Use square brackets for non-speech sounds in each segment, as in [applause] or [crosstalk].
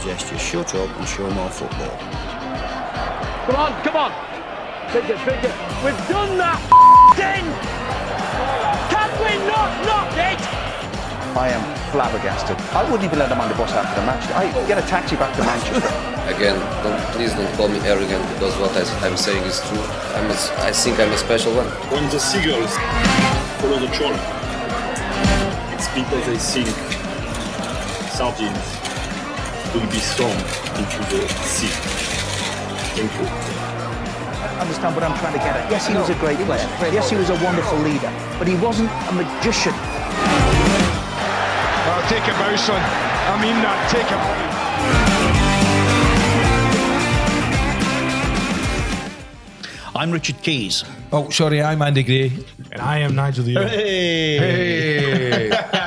Suggest you shut up and show more football. Come on, come on. Pick it. We've done that thing. Can we not knock it? I am flabbergasted. I wouldn't even let him on the bus after the match. I get a taxi back to Manchester. [laughs] Again, don't, please don't call me arrogant because what I, I'm saying is true. I'm a, I think I'm a special one. When the seagulls follow the trawler, it's because they think sardines will be thrown into the sea. Thank you. I Understand what I'm trying to get at? Yes, he was a great player. Yes, he was a wonderful leader, but he wasn't a magician. Oh, take a bow, son. I mean that. Take him. I'm Richard Keys. Oh, sorry, I'm Andy Gray. And I am Nigel de Jong. Hey. [laughs] [laughs]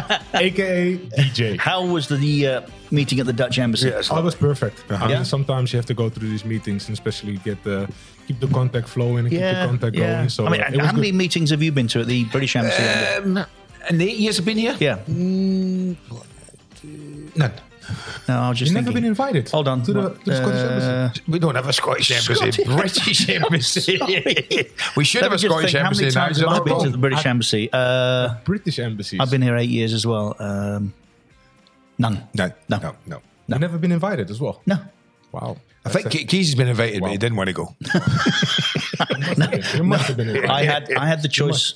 AKA DJ. How was the uh, meeting at the Dutch embassy? Yes, oh, it was perfect. Uh-huh. Yeah, Sometimes you have to go through these meetings and especially get the keep the contact flowing and keep the contact going. So I mean, how was many good. meetings have you been to at the British embassy? Um, and eight years I've been here? yeah. None. No, I was just You've never been invited Hold on. to the, to the Scottish Uh, embassy. We don't have a Scottish embassy. British [laughs] embassy. we should Let have a Scottish think, embassy. How many times have I been to the British embassy? Uh, British Embassy. I've been here eight years as well. Um, none. No, No. no, no. You've never been invited as well. No. Wow. I think Ke- Keys has been invited, but he didn't want to go. [laughs] You must have been. I had I had the choice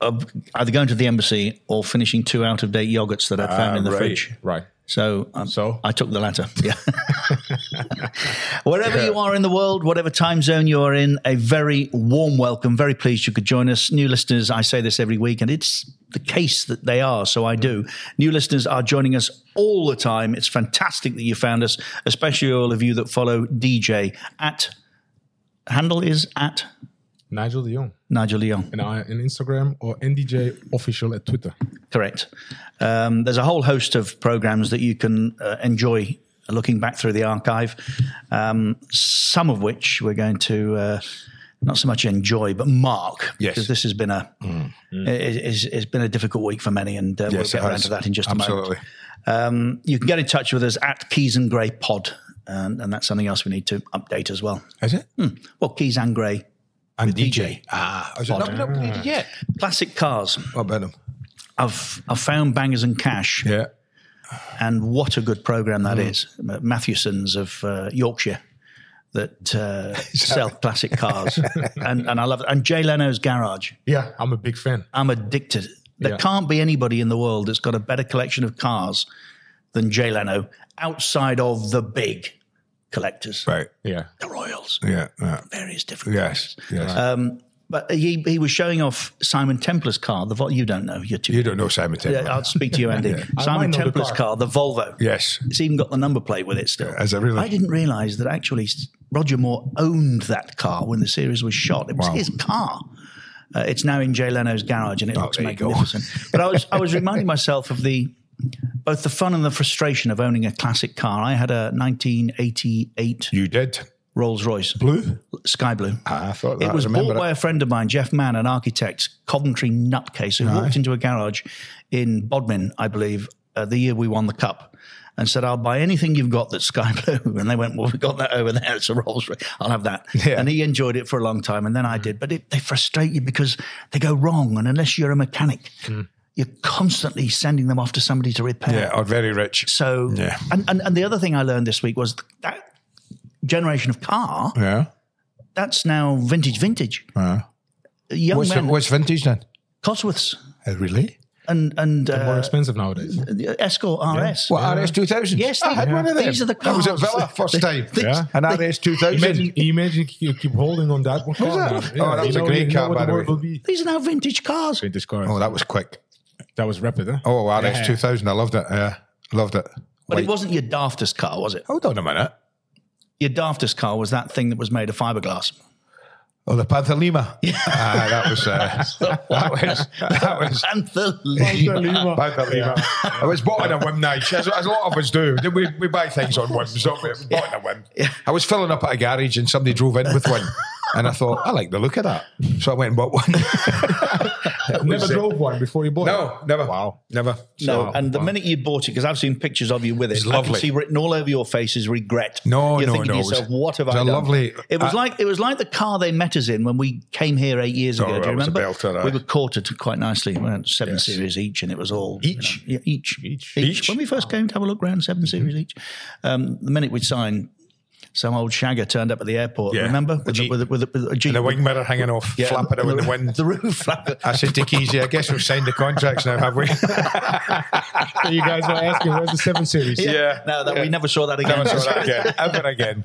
of either going to the embassy or finishing two out of date yogurts that I'd found Ah, in the right, fridge. Right. So, um, So? I took the latter. Yeah. [laughs] Wherever you are in the world, whatever time zone you are in, a very warm welcome. Very pleased you could join us. New listeners, I say this every week, and it's the case that they are. So I do. New listeners are joining us all the time. It's fantastic that you found us, especially all of you that follow DJ at handle is at Nigel de Jong. Nigel Leon. And I on Instagram or NDJ official at Twitter. Correct. Um, there's a whole host of programs that you can uh, enjoy looking back through the archive, um, some of which we're going to uh, not so much enjoy, but mark. Yes. Because this has been a it- it's, it's been a difficult week for many, and uh, we'll get around has. to that in just a Absolutely. moment. Um, you can get in touch with us at Keys and Grey Pod, and, and that's something else we need to update as well. Is it? Well, Keys and Grey And DJ. DJ. Ah, is it not been upgraded yet? classic cars. What about them? I've I've found Bangers and Cash. Yeah. and what a good program that is. Mathewson's of uh, Yorkshire that uh, [laughs] sell classic cars, [laughs] and and I love it. And Jay Leno's Garage. Yeah, I'm a big fan. I'm addicted. There Yeah. can't be anybody in the world that's got a better collection of cars than Jay Leno outside of the big collectors, Right. Yeah. the Royals, Yeah. yeah. various different. Yes. Yes. Um, but he he was showing off Simon Templar's car. The Vol- you don't know. You're too. you don't know Simon Templar. I'll speak to you, Andy. [laughs] I Simon might the Templar's car. car, the Volvo. Yes. It's even got the number plate with it still. Has it really? I didn't realise that actually Roger Moore owned that car when the series was shot. It was Wow. his car. Uh, it's now in Jay Leno's garage and it Oh, looks there you go. magnificent. but I was I was [laughs] reminding myself of the both the fun and the frustration of owning a classic car. I had a 1988 You did. Rolls Royce Blue? sky blue. Ah, I thought that. It was bought by a friend of mine, Jeff Mann, an architect, Coventry nutcase, who walked into a garage in Bodmin, I believe, uh, the year we won the cup, and said, "I'll buy anything you've got that's sky [laughs] blue." And they went, "Well, we've got that over there. It's a Rolls Royce. I'll have that." Yeah. And he enjoyed it for a long time, and then I did. But it, they frustrate you because they go wrong, and unless you're a mechanic. You're constantly sending them off to somebody to repair. Yeah, or very rich. So, Yeah. and, and, and the other thing I learned this week was that generation of car, Yeah. that's now vintage, vintage. Uh, Young what's, men, what's vintage then? Cosworths Uh, really? and, and They're more uh, expensive nowadays. the Escort RS. What RS two thousand? Yes, I had they- one of them. these are the cars. That was at. Villa first time. These- Yeah. An RS two thousand. Imagine, imagine you keep holding on that one. car that? now. Oh, that was you a know- great car, by the way. These are now vintage cars. Vintage cars. Oh, that was quick. That was rapid, huh? Oh, RS Yeah. two thousand. I loved it. Yeah, loved it. But White. it wasn't your daftest car, was it? Hold on a minute. Your daftest car was that thing that was made of fiberglass. Oh, the Panther Lima. [laughs] Yeah, ah, that was uh, [laughs] that was that was Panther Lima. Panther Lima. I was bought on a whim, Nige, as, as a lot of us do. We, we buy things on whims, don't we? Bought on a whim. I was filling up at a garage and somebody drove in with one. And I thought, I like the look of that. So I went and bought one. [laughs] Never it. drove one before you bought it. no, never. Wow. Never. No, So- and the minute you bought it, because I've seen pictures of you with it, It's I can see written all over your face is regret. No, You're no, thinking no, to it was- yourself, what have it was I a done? lovely- It was I- like it was like the car they met us in when we came here eight years ago. Oh, Do you that was a remember? belter, we were quartered quite nicely. We had seven Yes. series each, and it was all Each? you know, yeah, each, Each. Each? When we first came to have a look round, seven series each. Um, the minute we signed. Some old shagger turned up at the airport. Yeah. Remember, A with, the, with, the, with, the, with a Jeep, and the wing mirror hanging off, Yeah, flapping out in the wind. The roof flapper. I said, take it easy. I guess we've signed the contracts now, have we? [laughs] You guys were asking, where's the 7 Series? Yeah. No, that we never saw that again. Never saw that again. Ever again.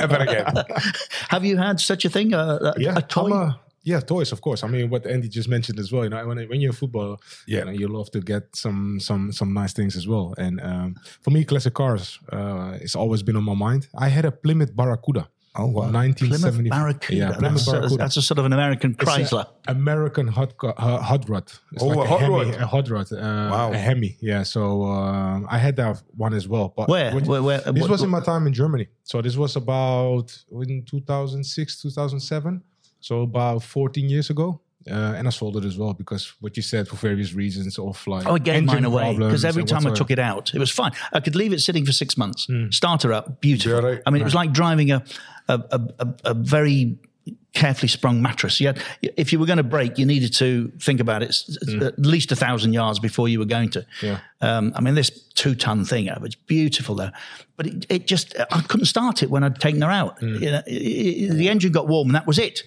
Ever again. [laughs] Have you had such a thing? A, a, Yeah, a toy? A- yeah, toys, of course. I mean, what Andy just mentioned as well. You know, when, when you're a footballer, Yeah. you, know, you love to get some some some nice things as well. And um, for me, classic cars, uh, it's always been on my mind. I had a Plymouth Barracuda. Oh, wow. 1970. Plymouth Barracuda. Yeah, Plymouth that's, a, Barracuda. that's a sort of an American a Chrysler. American hot uh, hot rod. It's Oh, a hot Hemi, rod. A hot rod. Uh, Wow. A Hemi. Yeah. So um, I had that one as well. But Where? when- Where- where- this what- was in my time in Germany. So this was about in 2006, 2007. So about 14 years ago. Uh, and I sold it as well because what you said for various reasons of like Oh, I gave mine engine away problems because every and time I took it out, it was fine. I could leave it sitting for six months, start her up, beautiful. Yeah, right. I mean, it was like driving a a, a, a, a very carefully sprung mattress. You had, if you were going to break, you needed to think about it s- s- at least a thousand yards before you were going to. Yeah. Um, I mean, this two ton thing, it was beautiful though, but it, it just I couldn't start it when I'd taken her out. You know, it- it- the engine got warm, and that was it.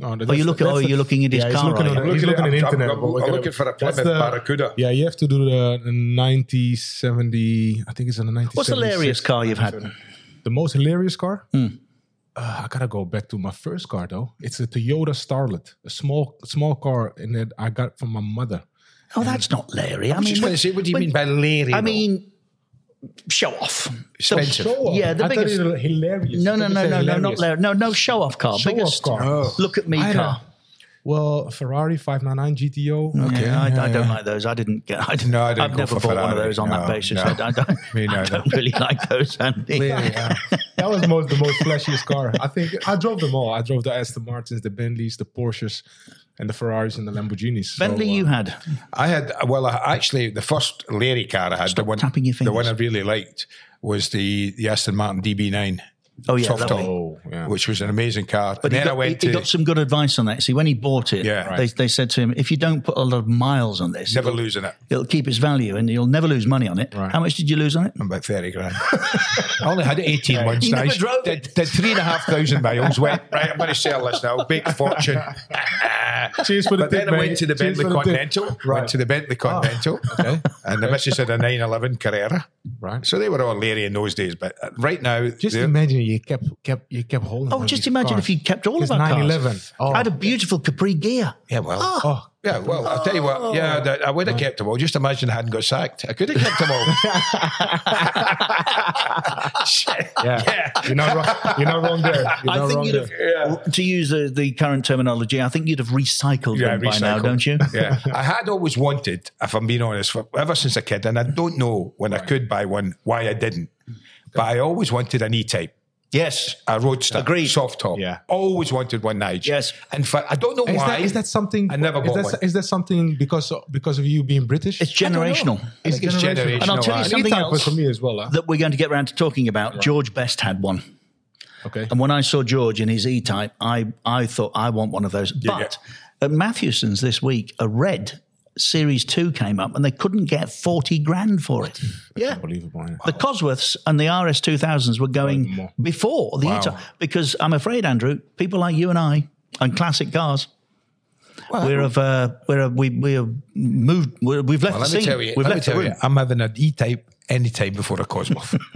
No, Oh, you look at, oh, you're looking at his yeah, he's car. looking are on you? the- he's Looking looking at- at I'm- internet. I'm- I'm looking for a that's Plymouth Barracuda. Yeah, you have to do the 90, 70, I think it's in the 90. What's the hilarious car you've had? Hmm. The most hilarious car? Uh, I gotta go back to my first car though. It's a Toyota Starlet, a small small car, and that I got from my mother. Oh, that's not Larry. I was mean, just gonna say, what do you mean by Larry, I though? mean, show off. Expensive. So- Show off. Yeah, the I thought biggest. it was hilarious. No, no, no, no, no, not hilarious. Larry. No, no, show off car. Show-off car. Oh. Look at me I car. a- Well, Ferrari 599 GTO. Okay, I, I yeah, don't yeah. like those. I didn't get. I didn't. No, I didn't I've never for bought one of those on that basis. no. I, I don't. [laughs] Me I don't really like those, Andy. that was most the most flashiest car. I think I drove them all. I drove the Aston Martins, the Bentleys, the Porsches, and the Ferraris and the Lamborghinis. So, Bentley, uh, you had. I had well, I, actually, the first Larry car I had, the one, tapping your the one I really liked was the the Aston Martin DB9. Oh yeah, soft top, Oh, yeah. which was an amazing car. But and he then got, I went he, he to got some good advice on that. See, when he bought it, Yeah. they, they said to him, if you don't put a lot of miles on this, never it'll, losing it. it'll keep its value and you'll never lose money on it. Right. How much did you lose on it? About thirty grand. [laughs] I only had it eighteen months. You now. never drove did, it. did three and a half thousand miles. Went right. I'm going to sell this now. Big fortune. [laughs] [laughs] Cheers for the But tip, then I went to the Cheers Bentley for the tip. Continental. Went Right. to the Bentley Continental. okay. And the missus had a 911 Carrera. Right. So they were all Larry in those days. But uh, right now, Just imagine you kept kept you kept holding. Oh, just imagine cars. if you kept all of our cars. 911. Oh. I had a beautiful Capri Ghia. yeah, well, Oh, yeah, well, I'll tell you what. Yeah, oh. that, I would have kept them all. Just imagine I hadn't got sacked. I could have kept them all. [laughs] [laughs] Shit. yeah. You're not wrong. You're not wrong there. You're I not think wrong you'd there. have, to use the, the current terminology, I think you'd have recycled Yeah, them by now, recycled. don't you? yeah, [laughs] I had always wanted, if I'm being honest, for, ever since a kid, and I don't know when I could buy one why I didn't, but I always wanted an E-Type. Yes. A roadster, Agreed. soft top. Yeah. always wanted one, Nige. Yes. In fact, I don't know Is why. that, is that something? I never is bought that, one. Is that something because of, because of you being British? It's I don't know. generational. I think it's generational. And I'll tell you something else for me as well. Huh? that we're going to get around to talking about. George Best had one. okay. And when I saw George in his E-Type, I, I thought, I want one of those. But at Mathewson's this week, a red Series 2 came up and they couldn't get 40 grand for it. yeah. Unbelievable. yeah. The Cosworths and the RS 2000s were going before the Wow. E-Type. Because I'm afraid, Andrew, people like you and I and classic cars, we're of, uh, we're, of- we, we have moved, we're, we've left Well, the let me scene. tell you, we've let me left the tell you. I'm having an E-Type any time before a Cosworth. [laughs]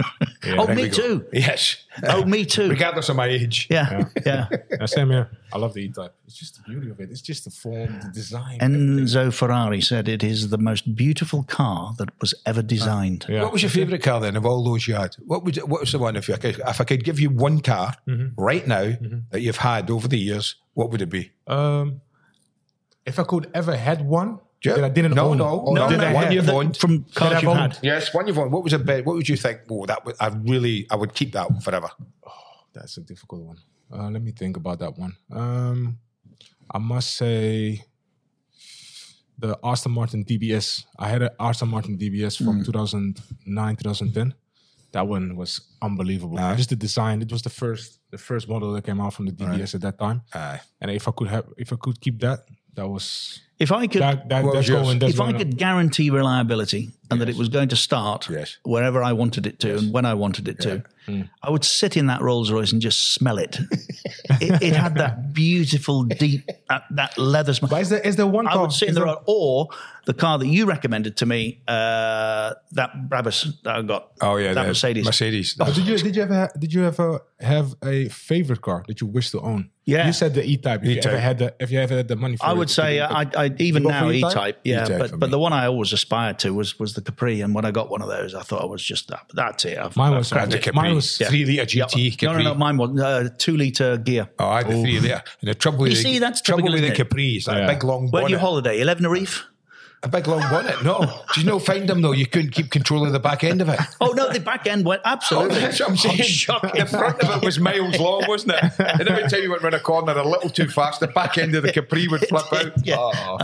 Oh, me too. Yes. Oh, me too. Regardless of my age. Yeah, yeah. Yeah, [laughs] same here. I love the E-Type. It's just the beauty of it. It's just the form, the design. Enzo Ferrari said it is the most beautiful car that was ever designed. Yeah. What was your favourite car then of all those you had? What would what was the one if you could, if I could give you one car Mm-hmm. right now that you've had over the years, what would it be? Um, if I could ever had one Yeah. that I didn't No, own, no, or no, no, I one have you've that- owned. From that cars I've you've owned. had. Yes, one you've owned. What was a bit? What would you think? Oh, that would I really I would keep that forever. [sighs] That's a difficult one. Uh, let me think about that one. Um, I must say the Aston Martin DBS. I had an Aston Martin DBS from Hmm. 2009, 2010. That one was unbelievable. Aye. Just the design. It was the first, the first model that came out from the DBS at that time. Aye. And if I could have, if I could keep that, that was If I could, that. that What was that's yours? going. That's if I going could guarantee reliability and that it was going to start Yes. wherever I wanted it to and when I wanted it to, I would sit in that Rolls Royce and just smell it. [laughs] it. It had that beautiful, deep, that, that leather smell. But is there, is there one I car? would sit in is the there- road, or the car that you recommended to me, uh, that Brabus that I got. Oh yeah, that the Mercedes. Mercedes. Oh, did you did you ever did you ever have a favorite car that you wish to own? Yeah. you said the E Type. If you E-Type. ever had the if you ever had the money for I it, would say you uh, I, I even now E E-Type? Yeah, E-Type but but me. the one I always aspired to was was the Capri, and when I got one of those, I thought I was just that. That's it. I've, Mine I've was cracked the. Capri. Mine was- three litre Yeah. GT No, no, no, mine was uh, two liter Ghia. Oh, I had the three litre. And the trouble with You the, see, that's trouble with the isn't? Capri is that Yeah. big long Where bonnet. you holiday? You live in a reef? A big long bonnet. No, do you know find them though? You couldn't keep control of the back end of it. Oh no, the back end went Oh, absolutely. that's what I'm saying. [laughs] shocking. the front of it was miles long, wasn't it? And every time you went round a corner a little too fast, the back end of the Capri would flip out. Yeah. Oh.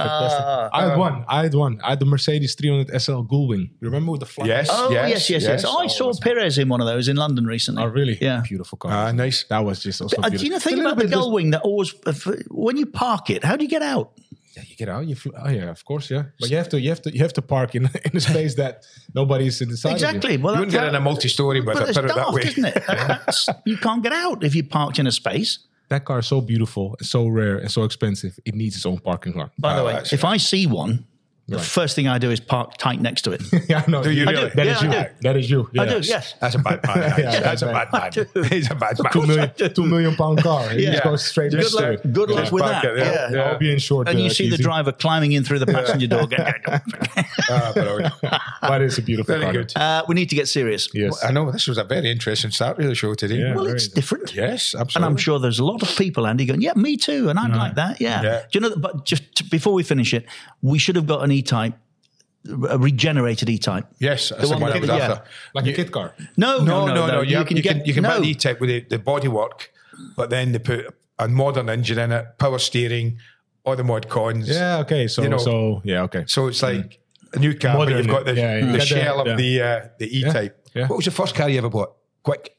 I had one. I had one. I had the Mercedes 300 SL Gullwing. You remember with the flag? Yes, Oh yes, yes, yes, yes. yes. Oh, I saw Perez in one of those in London recently. Oh, really? Yeah. Beautiful car. Ah, nice. That was just also Uh, beautiful. do you know the thing about the little bit that always uh, when you park it, how do you get out? Yeah, you get out. You fl- oh yeah, of course, yeah. But you have to, you have to, you have to park in [laughs] in a space that nobody's inside. of you. Exactly. Well, You wouldn't get in a multi-story with but it's put it that way. isn't it? [laughs] [laughs] You can't get out if you parked in a space. That car is so beautiful, and so rare, and so expensive. It needs its own parking lot. By the Oh, way, that's if I see one, the first thing I do is park tight next to it. [laughs] yeah, know. Do you I really? do. That Yeah, is you. That is you. I do, Yes. That's a bad man. [laughs] Yeah, That's a bad man. He's a bad man. Two million, two million pound car. You Yeah. just go straight Good next to it. good luck with that. yeah. Yeah. I'll be in short. And you uh, see the driver climbing in through the passenger door. [laughs] Ah, brilliant. But it's a beautiful Very car. good. uh, we need to get serious. Yes. I know this was a very interesting start to the show today. Well, it's different. Yes, absolutely. And I'm sure there's a lot of people, Andy, going, yeah, me too. And I'd like that. Yeah. Yeah. Do you know, but just before we finish it, we should have got an E type, a regenerated E type. Yes, that's the, one one I that- was yeah. after. Like a kit car. No, No, no, no, no. You, can, you can, you can buy the E-Type with the, the bodywork, but then they put a modern engine in it, power steering, all the mod cons. Yeah. Okay. So You know- so yeah. Okay. So it's like a new car, but Modern, you've got the, yeah, yeah. the You shell yeah. of the uh, the E-Type. yeah. What was the first car you ever bought? Quick.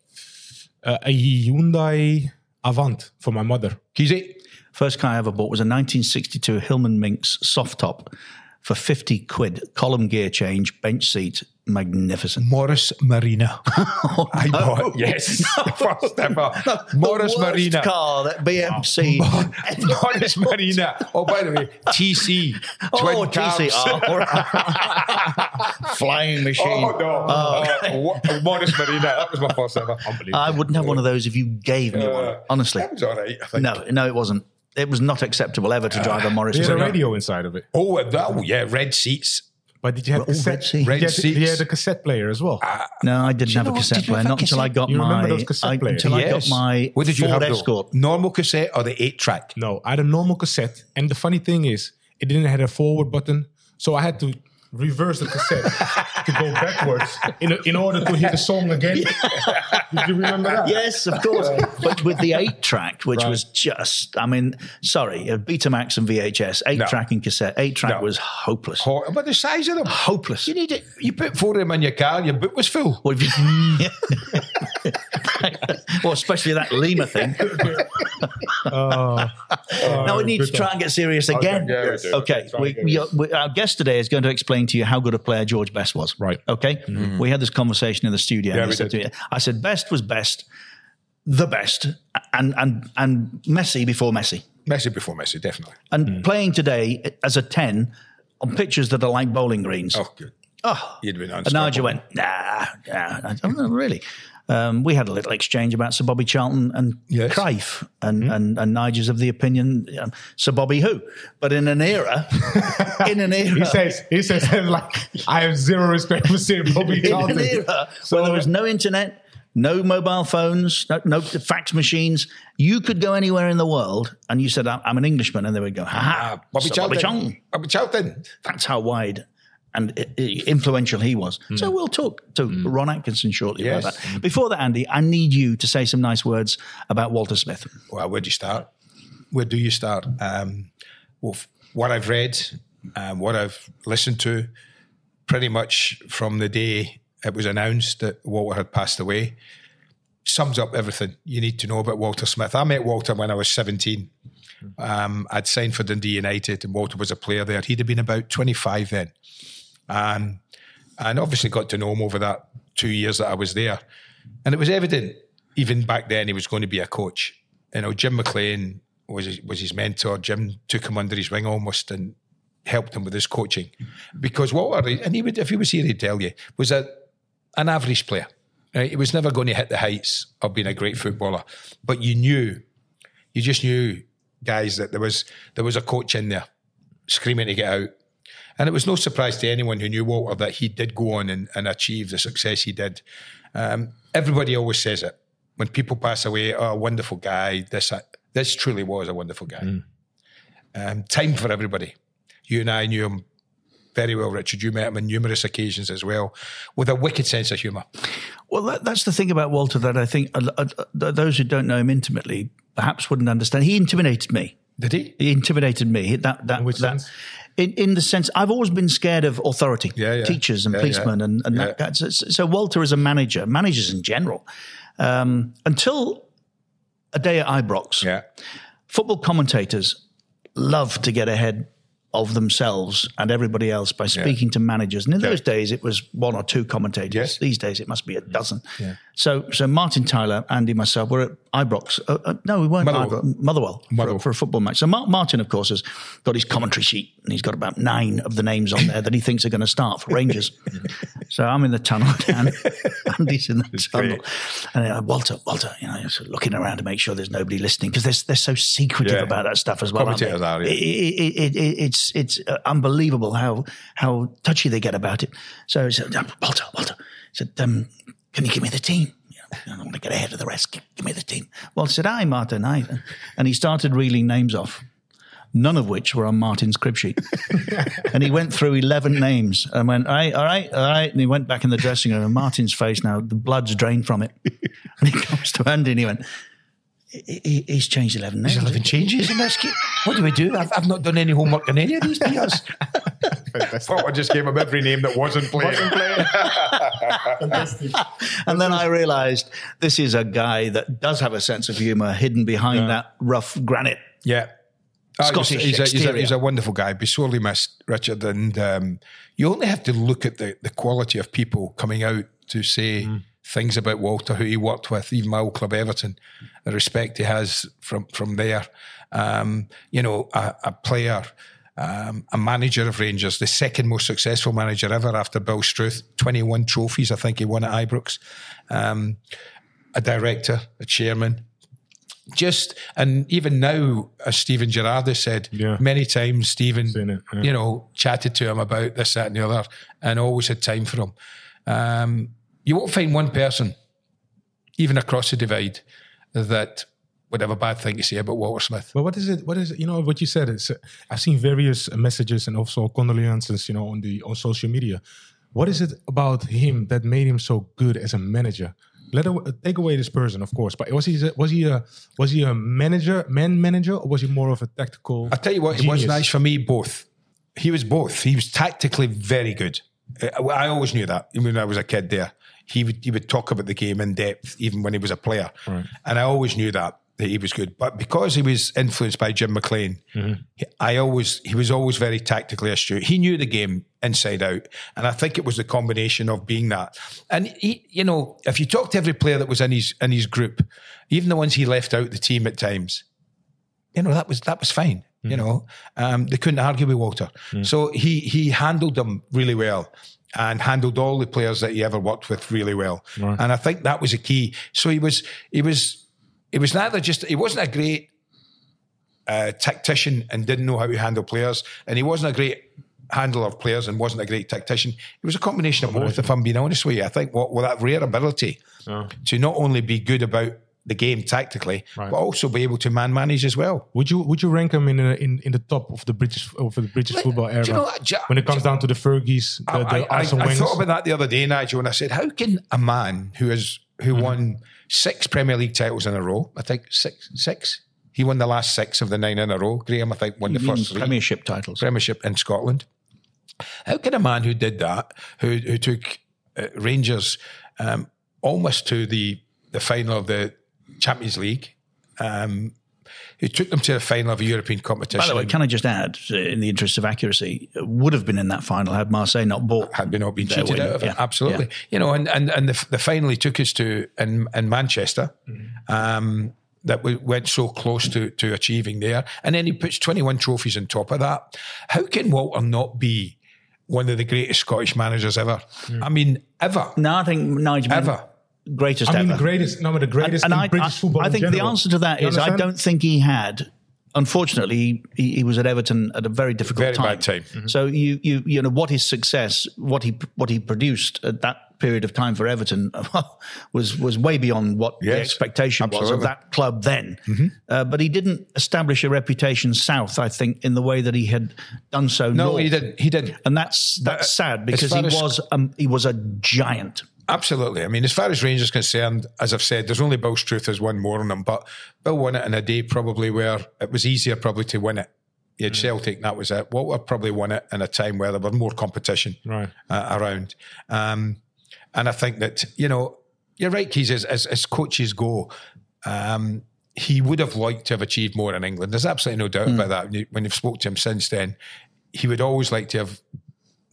Uh, a Hyundai Avant for my mother. Keysy? First car I ever bought was a 1962 Hillman Minx soft top for 50 quid, column gear change, bench seat, magnificent. Morris Marina. [laughs] Oh, I bought, yes. [laughs] [laughs] first ever. Morris the worst Marina. car that BMC. Morris Marina. Oh, by the way, TC. Oh, TC. Oh, right. Oh, Flying machine. Oh, no. Oh, what- Morris Marina. That was my first ever. Unbelievable. I wouldn't have one of those if you gave me one. Honestly, That was all right, no, no, it wasn't. It was not acceptable ever to uh, drive a Morris. There's a radio inside of it. Oh, uh, that, oh, yeah, red seats. But did you have cassette? Red Sea. Did you have- Red did you seats. have a cassette player as well? Uh, no, I didn't have a know what? cassette Did you player. have a Not until I cassette? got You remember my. those cassette I, players? until I got my What did you Ford have, though? Escort. Normal cassette or the 8-track? No, I had a normal cassette, and the funny thing is, it didn't have a forward button, so I had to reverse the cassette to go backwards in, in order to hear the song again. [laughs] Did you remember that? Yes, of course. but with the eight track, which Right. was just, I mean, sorry, uh, Betamax and VHS, eight No. track and cassette, eight track No. was hopeless. Ho- But the size of them. Hopeless. You need it. You put four of them in your car, your boot was full. Well, you- [laughs] [laughs] or especially that Lima thing. [laughs] Oh, [laughs] now we need oh, to try and get serious again. yeah, we. Okay, we, we, our guest today is going to explain to you how good a player George Best was. Right. Okay. Mm-hmm. We had this conversation in the studio. Yeah, said me, I said Best was best, the best, and and and Messi before Messi. Messi before Messi, definitely. And mm. playing today as a ten on pitches that are like bowling greens. Oh, good. Oh. You'd been And Nigel went, nah, nah. I don't know, really. Um, we had a little exchange about Sir Bobby Charlton and Yes. Cruyff, and, and, and Nigel's of the opinion, um, Sir Bobby who? But in an era, in an [laughs] era, He says, he says, [laughs] like, I have zero respect for Sir [laughs] Bobby Charlton. in an era where there was no internet, no mobile phones, no, no fax machines, you could go anywhere in the world, and you said, "I'm I'm an Englishman," and they would go, "Ha ha, Bobby Sir Charlton. Charlton." Bobby Charlton. That's how wide and i- i- influential he was. So we'll talk to Ron Atkinson shortly Yes. about that. Before that, Andy, I need you to say some nice words about Walter Smith. Well, where do you start? Where do you start? Um, well, what I've read, um, what I've listened to, pretty much from the day it was announced that Walter had passed away, sums up everything you need to know about Walter Smith. I met Walter when I was 17. Um, I'd signed for Dundee United, and Walter was a player there. He'd have been about 25 then. Um, and obviously got to know him over that two years that I was there. And it was evident, even back then, he was going to be a coach. You know, Jim McLean was his, was his mentor. Jim took him under his wing almost and helped him with his coaching. Because Walter, and he would, if he was here, he'd tell you, was a, an average player. Right? He was never going to hit the heights of being a great footballer. But you knew, you just knew, guys, that there was there was a coach in there screaming to get out. And it was no surprise to anyone who knew Walter that he did go on and, and achieve the success he did. Um, everybody always says it. When people pass away, oh, a wonderful guy, this, that. This truly was a wonderful guy. Um, time for everybody. You and I knew him very well, Richard. You met him on numerous occasions as well, with a wicked sense of humour. Well, that, that's the thing about Walter that I think uh, uh, uh, those who don't know him intimately perhaps wouldn't understand. He intimidated me. Did he? He intimidated me. That that In which that, sense? In, in the sense, I've always been scared of authority, Yeah, yeah. teachers and Yeah, policemen, and, and that. So, so Walter is a manager, managers in general, um, until a day at Ibrox. Yeah. Football commentators love to get ahead of themselves and everybody else by speaking to managers. And in those days, it was one or two commentators. Yes. These days, it must be a dozen. So, so Martin Tyler, Andy, myself, we're at Ibrox. Uh, uh, no, we weren't at Motherwell. Ibrox, Motherwell, For, Motherwell. for a football match. So Mar- Martin, of course, has got his commentary sheet and he's got about nine of the names on there that he thinks are going to start for Rangers. [laughs] so I'm in the tunnel [laughs] Andy's [laughs] in the tunnel. And uh, Walter, Walter, you know, sort of looking around to make sure there's nobody listening because they're, they're so secretive Yeah. about that stuff as well. Commentators yeah. It- it, it, it, it's it's uh, unbelievable how how touchy they get about it. So he said, Walter, Walter, he said, um, can you give me the team? I don't want to get ahead of the rest. Give, me the team. Well, said, I, Martin, aye. And he started reeling names off, none of which were on Martin's crib sheet. [laughs] and he went through 11 names and went, all right, all right, all right. And he went back in the dressing room and Martin's face now, the blood's drained from it. [laughs] and he comes to Andy and he went, "He- he- he's changed 11 names. There's 11 changes in this game. What do we do? I've, I've not done any homework on any of these players. Thought I just gave him every name that wasn't playing. [laughs] And then I realized this is a guy that does have a sense of humor hidden behind that rough granite. Yeah. Ah, Scottish he's, he's, a, he's, a, he's a wonderful guy. Be sorely missed, Richard. And um, you only have to look at the, the quality of people coming out to say things about Walter, who he worked with, even my old club Everton, the respect he has from from there. Um, you know, a, a player, um, a manager of Rangers, the second most successful manager ever after Bill Struth, 21 trophies, I think he won at Ibrox. Um, a director, a chairman, just and even now, as Steven Gerrard has said Yeah. many times, Steven, it, yeah. you know, chatted to him about this, that, and the other, and always had time for him. Um, you won't find one person, even across the divide, that would have a bad thing to say about Walter Smith. But what is it? What is it? You know what you said? It's uh, I've seen various messages and also condolences. You know on the on social media. What is it about him that made him so good as a manager? Let aw- take away this person, of course. But was he was he a was he a manager, man manager, or was he more of a tactical? I tell you what, it was nice for me. Both. He was both. He was tactically very good. Uh, I always knew that when I was a kid. There, he would he would talk about the game in depth, even when he was a player. And I always knew that that he was good. But because he was influenced by Jim McLean, mm-hmm. he- I always he was always very tactically astute. He knew the game inside out, and I think it was the combination of being that. And he, you know, if you talk to every player that was in his in his group, even the ones he left out the team at times, you know that was that was fine. You mm-hmm. know, um, they couldn't argue with Walter. Mm. So he he handled them really well. And handled all the players that he ever worked with really well, and I think that was a key. So he was, he was, he was neither just he wasn't a great uh, tactician and didn't know how to handle players, and he wasn't a great handler of players and wasn't a great tactician. He was a combination of both. If I'm being honest with you, I think what with that rare ability to not only be good about the game tactically, but also be able to man manage as well. Would you would you rank him in uh, in in the top of the British of the British football era you know what, when it comes down to the Fergies, the, I, the I, Arsene I thought about that the other day, Nigel, and I said, how can a man who has who won six Premier League titles in a row, I think six, six, he won the last six of the nine in a row. Graeme, I think, won the You mean first three. Premiership titles. Premiership in Scotland. How can a man who did that, who who took uh, Rangers um, almost to the the final of the Champions League, um, who took them to the final of a European competition? By the way, can I just add, in the interest of accuracy, would have been in that final had Marseille not bought. had been not been cheated win. out of it. Absolutely. yeah. You know, and and and the, the final he took us to in in Manchester. Um, that we went so close to to achieving there, and then he puts twenty one trophies on top of that. How can Walter not be one of the greatest Scottish managers ever? I mean, ever. No, I think Nigel Ever. Greatest I mean, ever. greatest, no, but the greatest and in I, British I- football. I in think the answer to that You is I don't think he had. Unfortunately, he, he was at Everton at a very difficult Very time. bad time. So you you you know what his success, what he what he produced at that period of time for Everton [laughs] was was way beyond what the Yes, expectation was of that club then. Uh, but he didn't establish a reputation south, I think, in the way that he had done so. No, north. he didn't. He didn't. and that's that's as sad because he was um, he was a giant. Absolutely. I mean, as far as Rangers are concerned, as I've said, there's only Bill Struth has won more on them, but Bill won it in a day probably where it was easier probably to win it. You had Celtic, that was it. Walter probably won it in a time where there were more competition Right. uh, around. Um, and I think that, you know, you're right, Keys, as, as, as coaches go, um, he would have liked to have achieved more in England. There's absolutely no doubt about that. When you've spoke to him since then, he would always like to have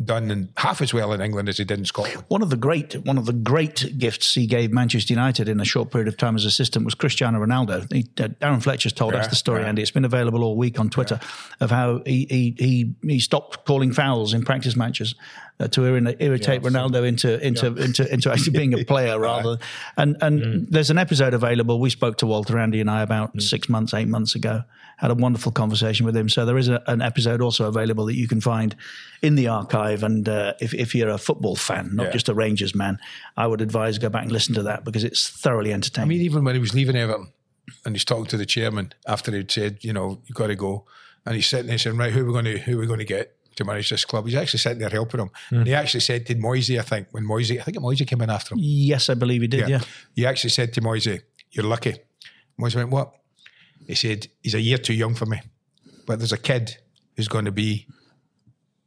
done in half as well in England as he did in Scotland. One of the great one of the great gifts he gave Manchester United in a short period of time as assistant was Cristiano Ronaldo. He, uh, Darren Fletcher's told us the story, yeah. Andy. It's been available all week on Twitter of how he he he, he stopped calling fouls in practice matches. Uh, to irri- irritate Ronaldo into into, into into actually being a [laughs] player rather, and and Mm. there's an episode available. We spoke to Walter Andy and I about six months, eight months ago. Had a wonderful conversation with him. So there is a, an episode also available that you can find in the archive. And uh, if if you're a football fan, not Yeah. just a Rangers man, I would advise go back and listen to that because it's thoroughly entertaining. I mean, even when he was leaving Everton and he's talking to the chairman after he'd said, you know, you've got to go, and he's sitting there saying, right, who are we going to who are we going to get to manage this club? He's actually sitting there helping him. Hmm. And he actually said to Moyesy, I think, when Moyesy, I think Moyesy came in after him. yes, I believe he did. Yeah. He actually said to Moyesy, "You're lucky." Moyesy went, "What?" He said, "He's a year too young for me, but there's a kid who's going to be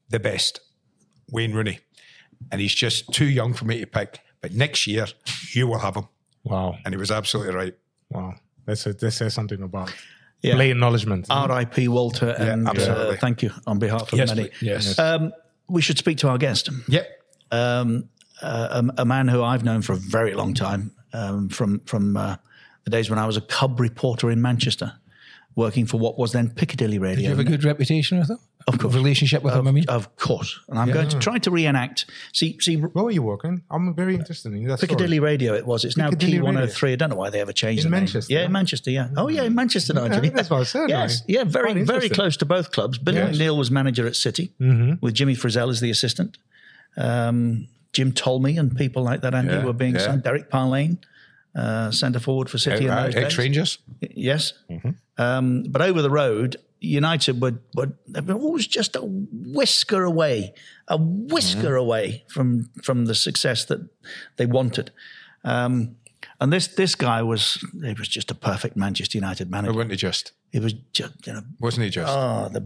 the best, Wayne Rooney, and he's just too young for me to pick. But next year, you will have him." Wow, And he was absolutely right. wow. That's a, that says something about Yeah. play acknowledgement. R.I.P. Walter, and uh, thank you on behalf of Yes, many. please. Yes. Um, we should speak to our guest. Yep. um, uh, a, a man who I've known for a very long time, um, from from uh, the days when I was a cub reporter in Manchester, working for what was then Piccadilly Radio. Did you have a good reputation with him? Of course. Relationship with of, him, I mean? of course, and I'm going to try to reenact. See, see, Where were you working? I'm very interested in that Piccadilly story. Radio. It was. It's now Piccadilly Key 103. I don't know why they ever changed In the name. Manchester? Yeah, in Manchester. Yeah. Oh, yeah, in Manchester, Nigel. that's what I said, Yes. right. Yeah, very, very close to both clubs. Billy Yes. McNeill was manager at City with Jimmy Frizzell as the assistant. Um, Jim Tolmie and people like that, Andy, Yeah, were being yeah. signed. Derek Parlane, uh, centre forward for City in those days. Ex Rangers. Yes. Mm-hmm. Um, but over the road, United were, were were always just a whisker away, a whisker Mm-hmm. away from from the success that they wanted. Um, and this this guy was he was just a perfect Manchester United Or manager. wasn't he just? He was just you know Wasn't he just? oh the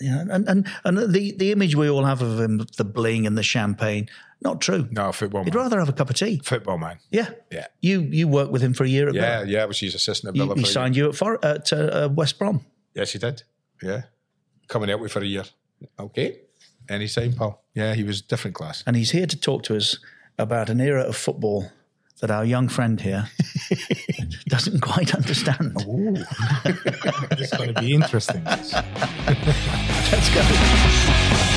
You know, and, and and the the image we all have of him, the bling and the champagne, not true. No, football He'd man. rather have a cup of tea. Football man. Yeah, Yeah. You you worked with him for a year at Yeah, Villa. yeah. I was his assistant at He, Villa. he for signed you at For, at uh, West Brom, Yes, he did. Yeah. Coming out with for a year. Okay. any Anytime, pal. Yeah, he was different class. and he's here to talk to us about an era of football that our young friend here [laughs] doesn't quite understand. It's going to be interesting. [laughs] Let's go.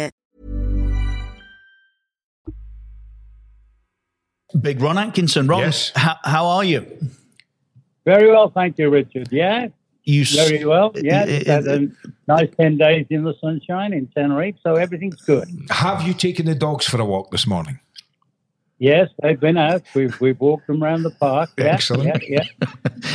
Big Ron Atkinson. Ron, Yes. how, how are you? Very well, thank you, Richard. Yeah, You very well. Yeah, Uh, just had nice 10 days in the sunshine in Tenerife, so everything's good. Have you taken the dogs for a walk this morning? Yes, they've been out. We've, we've walked them around the park. [laughs] Yeah, Excellent. Yeah, yeah.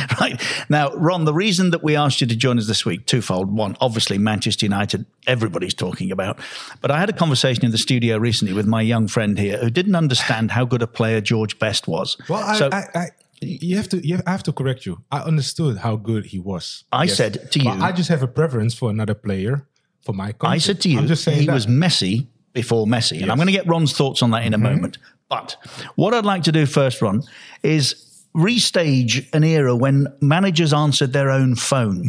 [laughs] Right. Now, Ron, the reason that we asked you to join us this week, twofold. One, obviously, Manchester United, everybody's talking about. But I had a conversation in the studio recently with my young friend here who didn't understand how good a player George Best was. Well, I, so I, I, you have to. You have, I have to correct you. I understood how good he was. I said to you- But I just have a preference for another player for my country. I said to you, I'm just saying he that. was Messi before Messi. And I'm going to get Ron's thoughts on that in a Mm-hmm. moment. But what I'd like to do first, Ron, is restage an era when managers answered their own phone.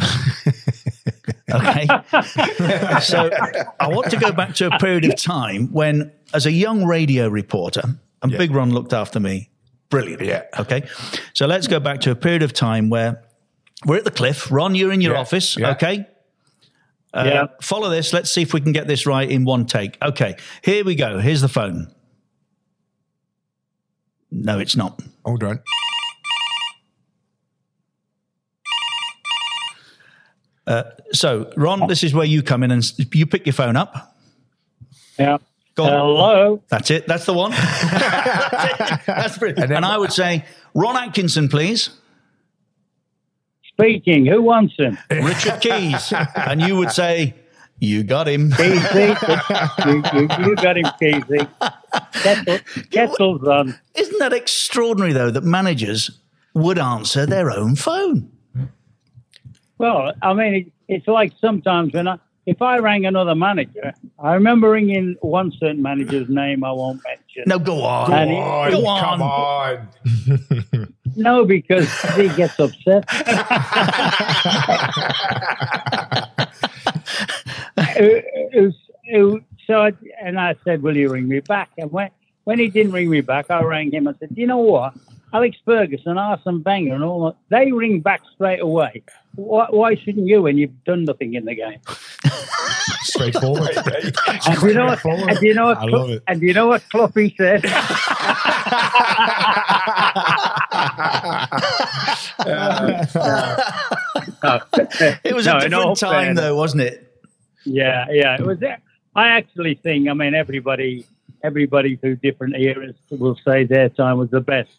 [laughs] okay. [laughs] so I want to go back to a period of time when, as a young radio reporter, and Big Ron looked after me brilliantly. Yeah. Okay. So let's go back to a period of time where we're at the cliff. Ron, you're in your Yeah. office. Yeah. Okay. Uh, Yeah. Follow this. Let's see if we can get this right in one take. Okay, here we go. Here's the phone. No, it's not. Hold on. Uh, so, Ron, this is where you come in and you pick your phone up. yeah. Go on. Hello. That's it. That's the one. [laughs] That's brilliant. And, I would say, Ron Atkinson, please. Speaking, who wants him? Richard Keys. and you would say, you got him. Keysy. [laughs] you, you, you got him, Keysy. Kettle, kettle's on. Isn't that extraordinary, though, that managers would answer their own phone? Well, I mean, it, it's like sometimes when I, if I rang another manager, I remember ringing one certain manager's name I won't mention. No, go on. And he- go Come on. on. [laughs] No, because he gets upset. [laughs] It- it was- it was- so, I, and I said, "Will you ring me back?" And when when he didn't ring me back, I rang him. I said, "You know what? Alex Ferguson, Arsene Wenger, and all that, they ring back straight away. Why, why shouldn't you when you've done nothing in the game?" [laughs] Straightforward. [laughs] And you know what? Straightforward. And you know what? I love it. And you know what Cloppy said? [laughs] It was No, a different time, fairness. though, wasn't it? Yeah, yeah, it was. I actually think. I mean, everybody, everybody through different eras will say their time was the best.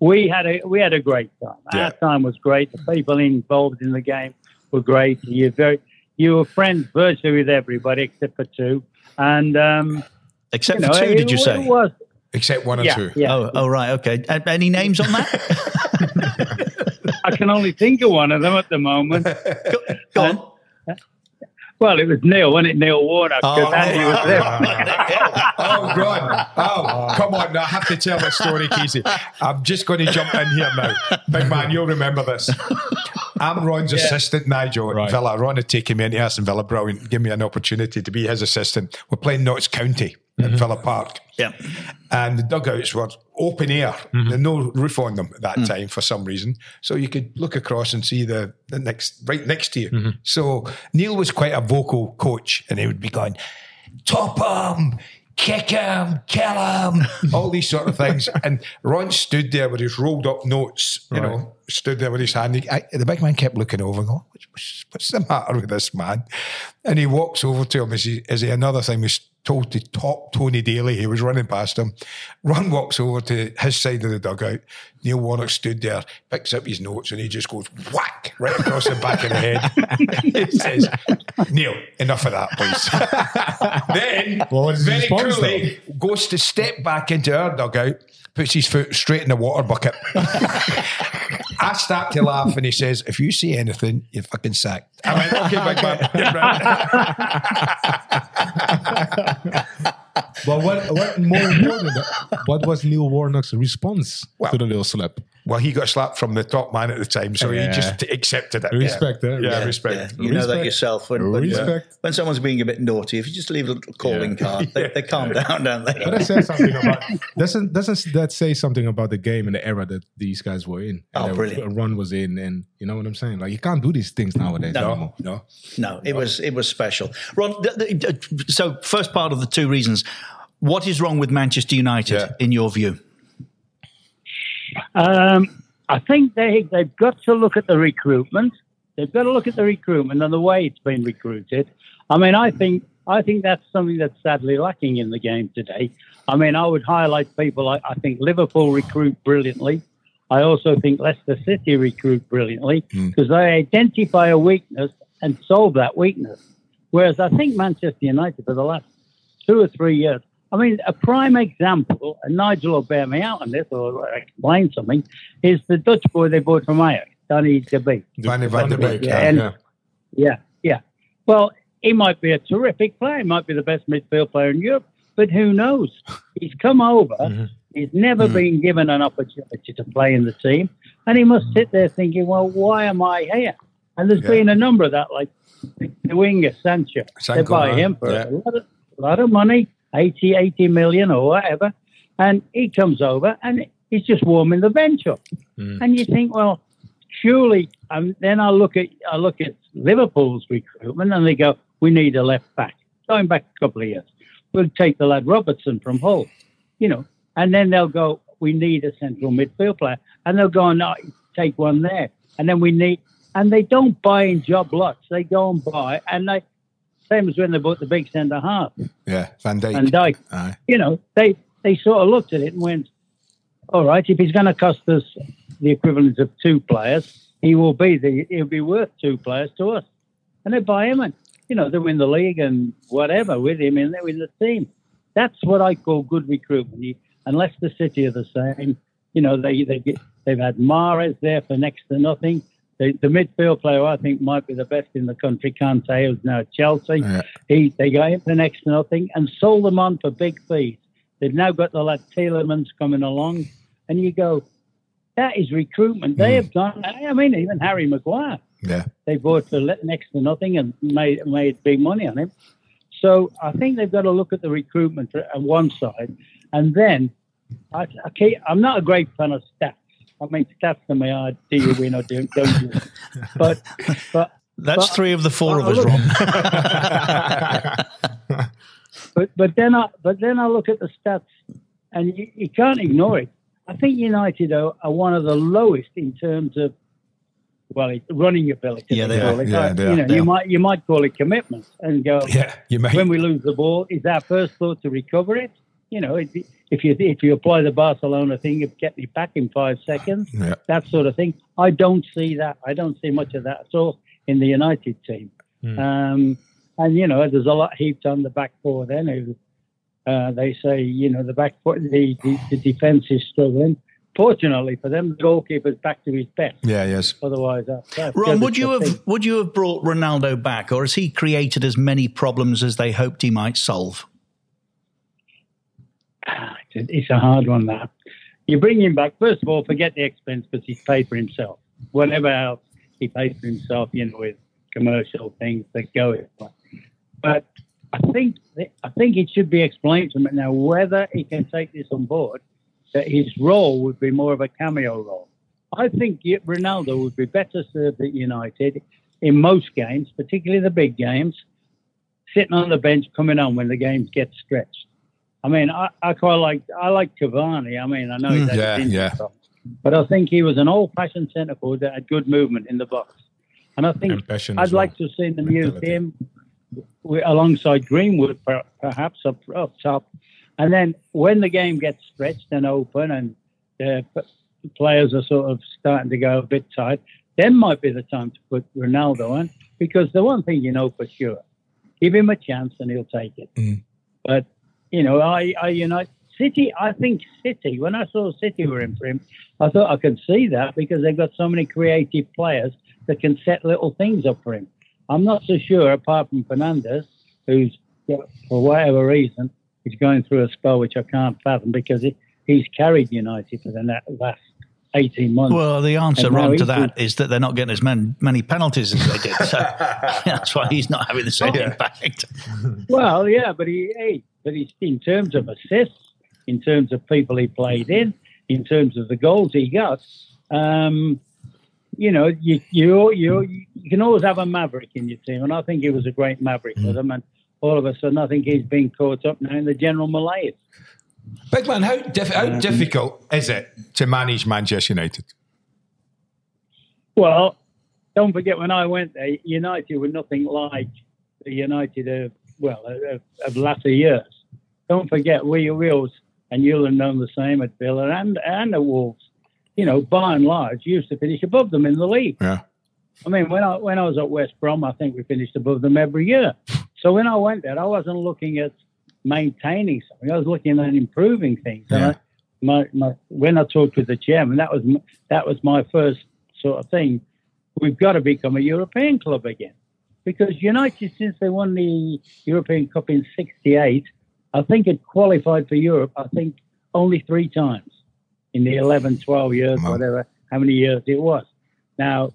We had a we had a great time. Yeah. Our time was great. The people involved in the game were great. You very you were friends virtually with everybody except for two. And um, Except you know, for two, it- did you it say? was Except one or Yeah, two. yeah. Oh, oh, right, okay. Uh, any names on that? [laughs] I can only think of one of them at the moment. [laughs] Go on. Well, it was Neil, wasn't it? Neil Warnock. 'cause Oh, Andy was there. [laughs] Oh, God. Oh, come on. Now, I have to tell this story, Casey. I'm just going to jump in here now. Big man, you'll remember this. I'm Ron's assistant, Nigel, at Right. Villa. Ron had taken me into Aston Villa, brilliant. Give me an opportunity to be his assistant. We're playing Notts County at Villa mm-hmm. Park. Yeah. And the dugouts were open air. Mm-hmm. There's no roof on them at that mm. time for some reason. So you could look across and see the, the next, right next to you. Mm-hmm. So Neil was quite a vocal coach and he would be going, top him, kick him, kill him, all these sort of things. [laughs] And Ron stood there with his rolled up notes, you know, stood there with his hand. He, I, the big man kept looking over and going, what's, what's, the matter with this man? And he walks over to him as he, as he another thing was told to top Tony Daley. He was running past him. Ron walks over to his side of the dugout. Neil Warnock stood there, picks up his notes, and he just goes whack right across the back of the head. [laughs] he says, Neil, enough of that, please. [laughs] then, was very response, coolly, goes to step back into our dugout, puts his foot straight in the water bucket. [laughs] I start to laugh, and he says, If you see anything, you're fucking sacked. I went, Okay, big man. [laughs] Get But what, what more important, what was Neil Warnock's response Well- to the little slap? Well, he got slapped from the top man at the time, so Yeah. he just accepted it. Respect, yeah. eh? Yeah, Yeah, respect. You know that yourself. When, when, Respect. when someone's being a bit naughty, if you just leave a little calling card, they, [laughs] they calm down, don't they? But that says something about doesn't doesn't that say something about the game and the era that these guys were in? Oh, and that brilliant. Run was in, and you know what I'm saying. Like you can't do these things nowadays. No. anymore. No. No, it was it was special. Ron, th- th- th- so first part of the two reasons. What is wrong with Manchester United Yeah. in your view? Um, I think they they've got to look at the recruitment. They've got to look at the recruitment and the way it's been recruited. I mean, I think I think that's something that's sadly lacking in the game today. I mean, I would highlight people. like I think Liverpool recruit brilliantly. I also think Leicester City recruit brilliantly because they identify a weakness and solve that weakness. Whereas I think Manchester United for the last two or three years. I mean, a prime example, and Nigel will bear me out on this or explain something, is the Dutch boy they bought from Ajax, Danny De Beek. Vanny van der Beek. Yeah, Yeah. Yeah, yeah. Well, he might be a terrific player. He might be the best midfield player in Europe, but who knows? He's come over. Mm-hmm. He's never mm-hmm. been given an opportunity to play in the team, and he must sit there thinking, "Well, why am I here?" And there's Yeah. been a number of that, like the winger Sancho. they buy him for Yeah. a lot of, lot of money, 80, 80 million or whatever, and he comes over and he's just warming the bench up. And you think, well, surely. Um, then I look at I look at Liverpool's recruitment, and they go, "We need a left back." Going back a couple of years, we'll take the lad Robertson from Hull, you know, and then they'll go, "We need a central midfield player," and they'll go, "No, take one there," and then we need, and they don't buy in job lots. They go and buy, and they same as when they bought the big centre half Yeah, Van Dijk. and Dyke. Aye. You know, they they sort of looked at it and went, "All right, if he's going to cost us the equivalent of two players, he will be the he'll be worth two players to us, and they buy him and you know they win the league and whatever with him and they win the team. That's what I call good recruitment. You, Leicester City are the same, you know they they get, they've had Mahrez there for next to nothing. The, the midfield player I think might be the best in the country, Kante, who's now at Chelsea. Yeah. He they got him for next to nothing and sold them on for big fees. They've now got the lad Tielemans coming along, and you go, that is recruitment. They hmm. have done. I mean, even Harry Maguire, Yeah. they bought for next to nothing and made made big money on him. So I think they've got to look at the recruitment on one side, and then I, I can't, I'm not a great fan of stats. I mean, stats to me are do you win or don't, don't you? But but That's but- three of the four of us, look- Ron. [laughs] But but then I but then I look at the stats, and you, you can't ignore it. I think United are, are one of the lowest in terms of well, running ability. Yeah, they are. it. Yeah, Uh, they you know, They you are. might you might call it commitment and go. Yeah, you might. When we lose the ball, is our first thought to recover it? You know, if, if you if you apply the Barcelona thing you get me back in five seconds, Yeah. that sort of thing. I don't see that. I don't see much of that at all in the United team. Um, and you know, there's a lot heaped on the back four. Then who, uh, they say, you know, the back four, the, the the defense is struggling. Fortunately for them, the goalkeeper's back to his best. Yeah, yes. Otherwise, that's, that's Ron, would you thing. have would you have brought Ronaldo back, or has he created as many problems as they hoped he might solve? It's a- hard one. That you bring him back. First of all, forget the expense because he's paid for himself. Whatever else he paid for himself, you know, with commercial things that go. But I think I think it should be explained to him now whether he can take this on board. That his role would be more of a cameo role. I think Ronaldo would be better served at United in most games, particularly the big games, sitting on the bench, coming on when the games get stretched. I mean, I, I quite like I like Cavani. I mean, I know he's Mm, yeah, yeah. but I think he was an old-fashioned centre forward that had good movement in the box. And I think passion I'd as well. like to see them use him alongside Greenwood, perhaps up, up top. And then when the game gets stretched and open, and the players are sort of starting to go a bit tight, then might be the time to put Ronaldo on. Because the one thing you know for sure, give him a chance and he'll take it. But you know, I, I, you know, City. I think City. When I saw City were in for him, I thought I could see that because they've got so many creative players that can set little things up for him. I'm not so sure, apart from Fernandes, who's for whatever reason is going through a spell which I can't fathom because he, he's carried United for the last 18 months. Well, the answer, And Ron, to that is that they're not getting as many, many penalties as they did. So [laughs] [laughs] that's why he's not having the same impact. [laughs] Well, yeah, but he, hey, but he's in terms of assists, in terms of people he played in, in terms of the goals he got. Um, you know, you you you you can always have a maverick in your team, and I think he was a great maverick for them. And all of a sudden, I think he's been caught up now in the general malaise. Big man, how, diff- how uh, difficult is it to manage Manchester United? Well, don't forget when I went there, United were nothing like the United of well of, of latter years. Don't forget we we always and you'll have known the same at Villa and and the Wolves. You know, by and large, used to finish above them in the league. Yeah. I mean, when I when I was at West Brom, I think we finished above them every year. So when I went there, I wasn't looking at maintaining something. I was looking at improving things. And I, my, my, when I talked with the chairman, that was that was my first sort of thing. We've got to become a European club again because United, since they won the European Cup in '68, I think it qualified for Europe. I think only three times in the 11, 12 years, whatever, how many years it was. Now,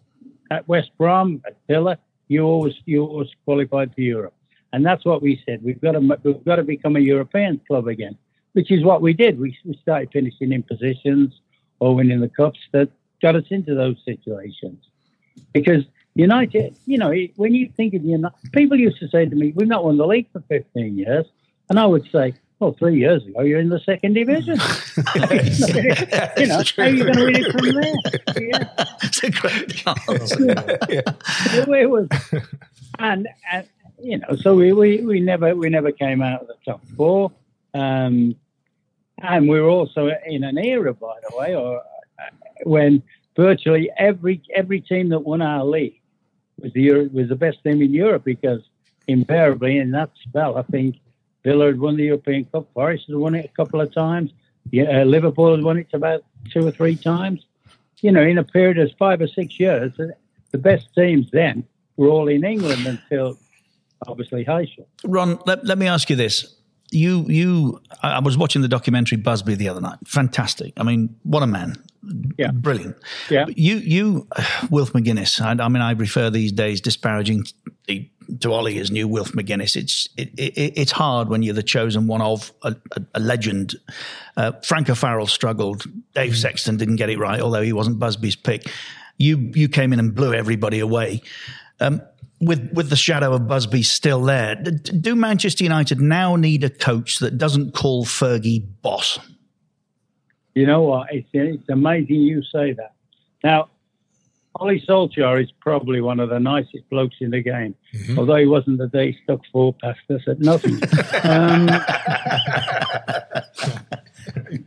at West Brom, at Villa, you always you always qualified for Europe, and that's what we said. We've got to we've got to become a European club again, which is what we did. We, we started finishing in positions or winning the cups that got us into those situations. Because United, you know, when you think of United, people used to say to me, "We've not won the league for 15 years," and I would say, "Well, three years ago, you're in the second division." [laughs] [laughs] you know, how are you going to win it from there? [laughs] Yeah. It's a great answer. it was, and, and you know, so we, we, we never we never came out of the top four, um, and we were also in an era, by the way, or uh, when virtually every every team that won our league was the was the best team in Europe because invariably in that spell, I think Villa had won the European Cup, Forest had won it a couple of times, yeah, uh, Liverpool had won it about two or three times. You know, in a period of five or six years, the best teams then were all in England until obviously Heysel. Ron, let, let me ask you this. You, you, I was watching the documentary Busby the other night. Fantastic. I mean, what a man. Yeah. Brilliant. Yeah. But you, you, [sighs] Wilf McGuinness, I, I mean, I refer these days disparaging to Ole as new Wilf McGuinness. It's, it, it, it's hard when you're the chosen one of a, a, a legend. Uh, Frank O'Farrell struggled. Dave Sexton didn't get it right, although he wasn't Busby's pick. You, you came in and blew everybody away. Um, with with the shadow of Busby still there, do Manchester United now need a coach that doesn't call Fergie boss? You know what? It's, it's amazing you say that. Now, Ole Solskjaer is probably one of the nicest blokes in the game, mm-hmm. although he wasn't the day he stuck four past us at nothing. [laughs] um, [laughs]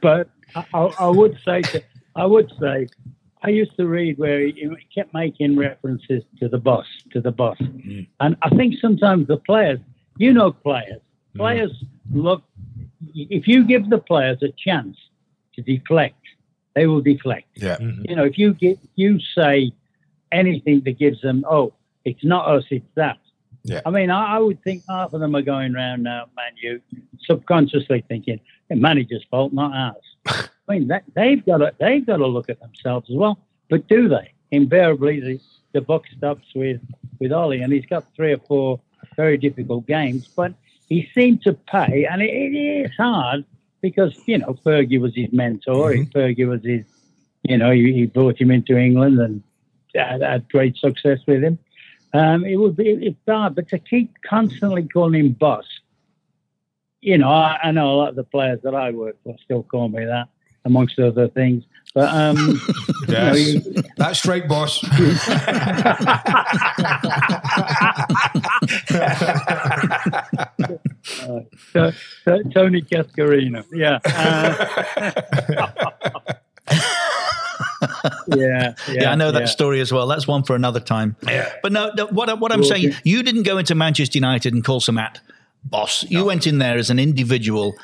but I, I, would say, to, I would say I used to read where he kept making references to the boss, to the boss. Mm. And I think sometimes the players, you know, players, mm. players look, if you give the players a chance to deflect, they will deflect. Yeah. Mm-hmm. You know, if you get, you say anything that gives them, oh, it's not us, it's that. Yeah. I mean, I, I, would think half of them are going around now, Man U, subconsciously thinking, the manager's fault, not ours. [laughs] I mean, that, they've got to they've got to look at themselves as well. But do they? Invariably, the, the buck stops with with Ole, and he's got three or four very difficult games. But he seemed to pay, and it, it is hard because you know Fergie was his mentor. Mm-hmm. Fergie was his, you know, he, he, brought him into England and had, had great success with him. Um, it would be it's hard, but to keep constantly calling him boss, you know, I, I know a lot of the players that I work for still call me that amongst other things. But um, [laughs] yes. you know, you, that's straight, boss. uh, [laughs] so, so, Tony Cascarino, yeah. Uh, yeah, [laughs] yeah, yeah, I know that yeah. story as well. That's one for another time. Yeah. But no, no what, what I'm saying, you didn't go into Manchester United and call some at boss. You no. went in there as an individual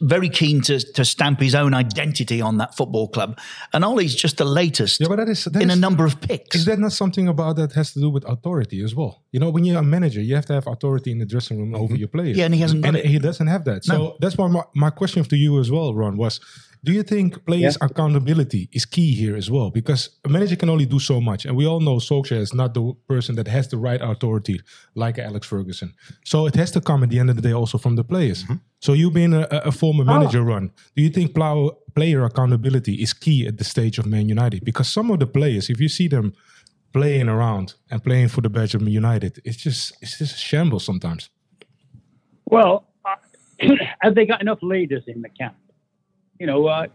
very keen to, to stamp his own identity on that football club. And Ole's just the latest yeah, but that is, that in is, a number of picks. Is that not something about that has to do with authority as well? You know, when you're a manager, you have to have authority in the dressing room mm-hmm. over your players. Yeah, and he hasn't and it. he doesn't have that. So no. that's why my, my question to you as well, Ron, was do you think players' yeah. accountability is key here as well? Because a manager can only do so much, and we all know Solskjaer is not the person that has the right authority like Alex Ferguson. So it has to come at the end of the day also from the players. Mm-hmm. So you being a, a former manager, oh. Ron, do you think plow, player accountability is key at the stage of Man United? Because some of the players, if you see them playing around and playing for the badge of Man United, it's just it's just a shambles sometimes. Well, uh, [clears throat] have they got enough leaders in the camp? You know, uh,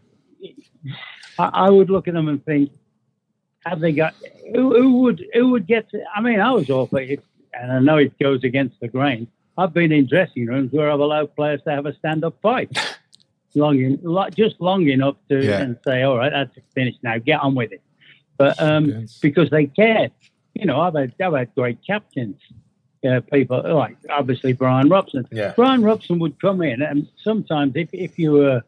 I, I, would look at them and think, have they got who, who would who would get? To, I mean, I was all for it, and I know it goes against the grain. I've been in dressing rooms where I've allowed players to have a stand-up fight, [laughs] long in, just long enough to yeah. and say, "All right, that's finished now. Get on with it." But um, yes. because they cared, you know, I've had, I've had great captains, uh, people like obviously Brian Robson. Yeah. Brian Robson would come in, and sometimes if if you were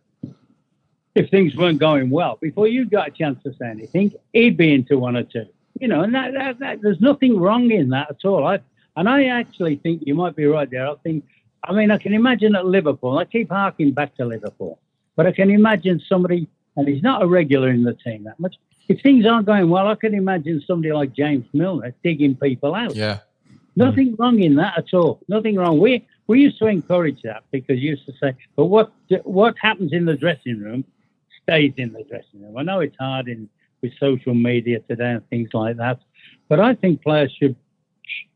if things weren't going well, before you got a chance to say anything, he'd be into one or two. You know, and that, that, that, there's nothing wrong in that at all. I, and I actually think you might be right there. I think, I mean, I can imagine at Liverpool. I keep harking back to Liverpool, but I can imagine somebody, and he's not a regular in the team that much. If things aren't going well, I can imagine somebody like James Milner digging people out. Yeah. Nothing mm. wrong in that at all. Nothing wrong. We we used to encourage that because you used to say, but what what happens in the dressing room stays in the dressing room. I know it's hard in with social media today and things like that, but I think players should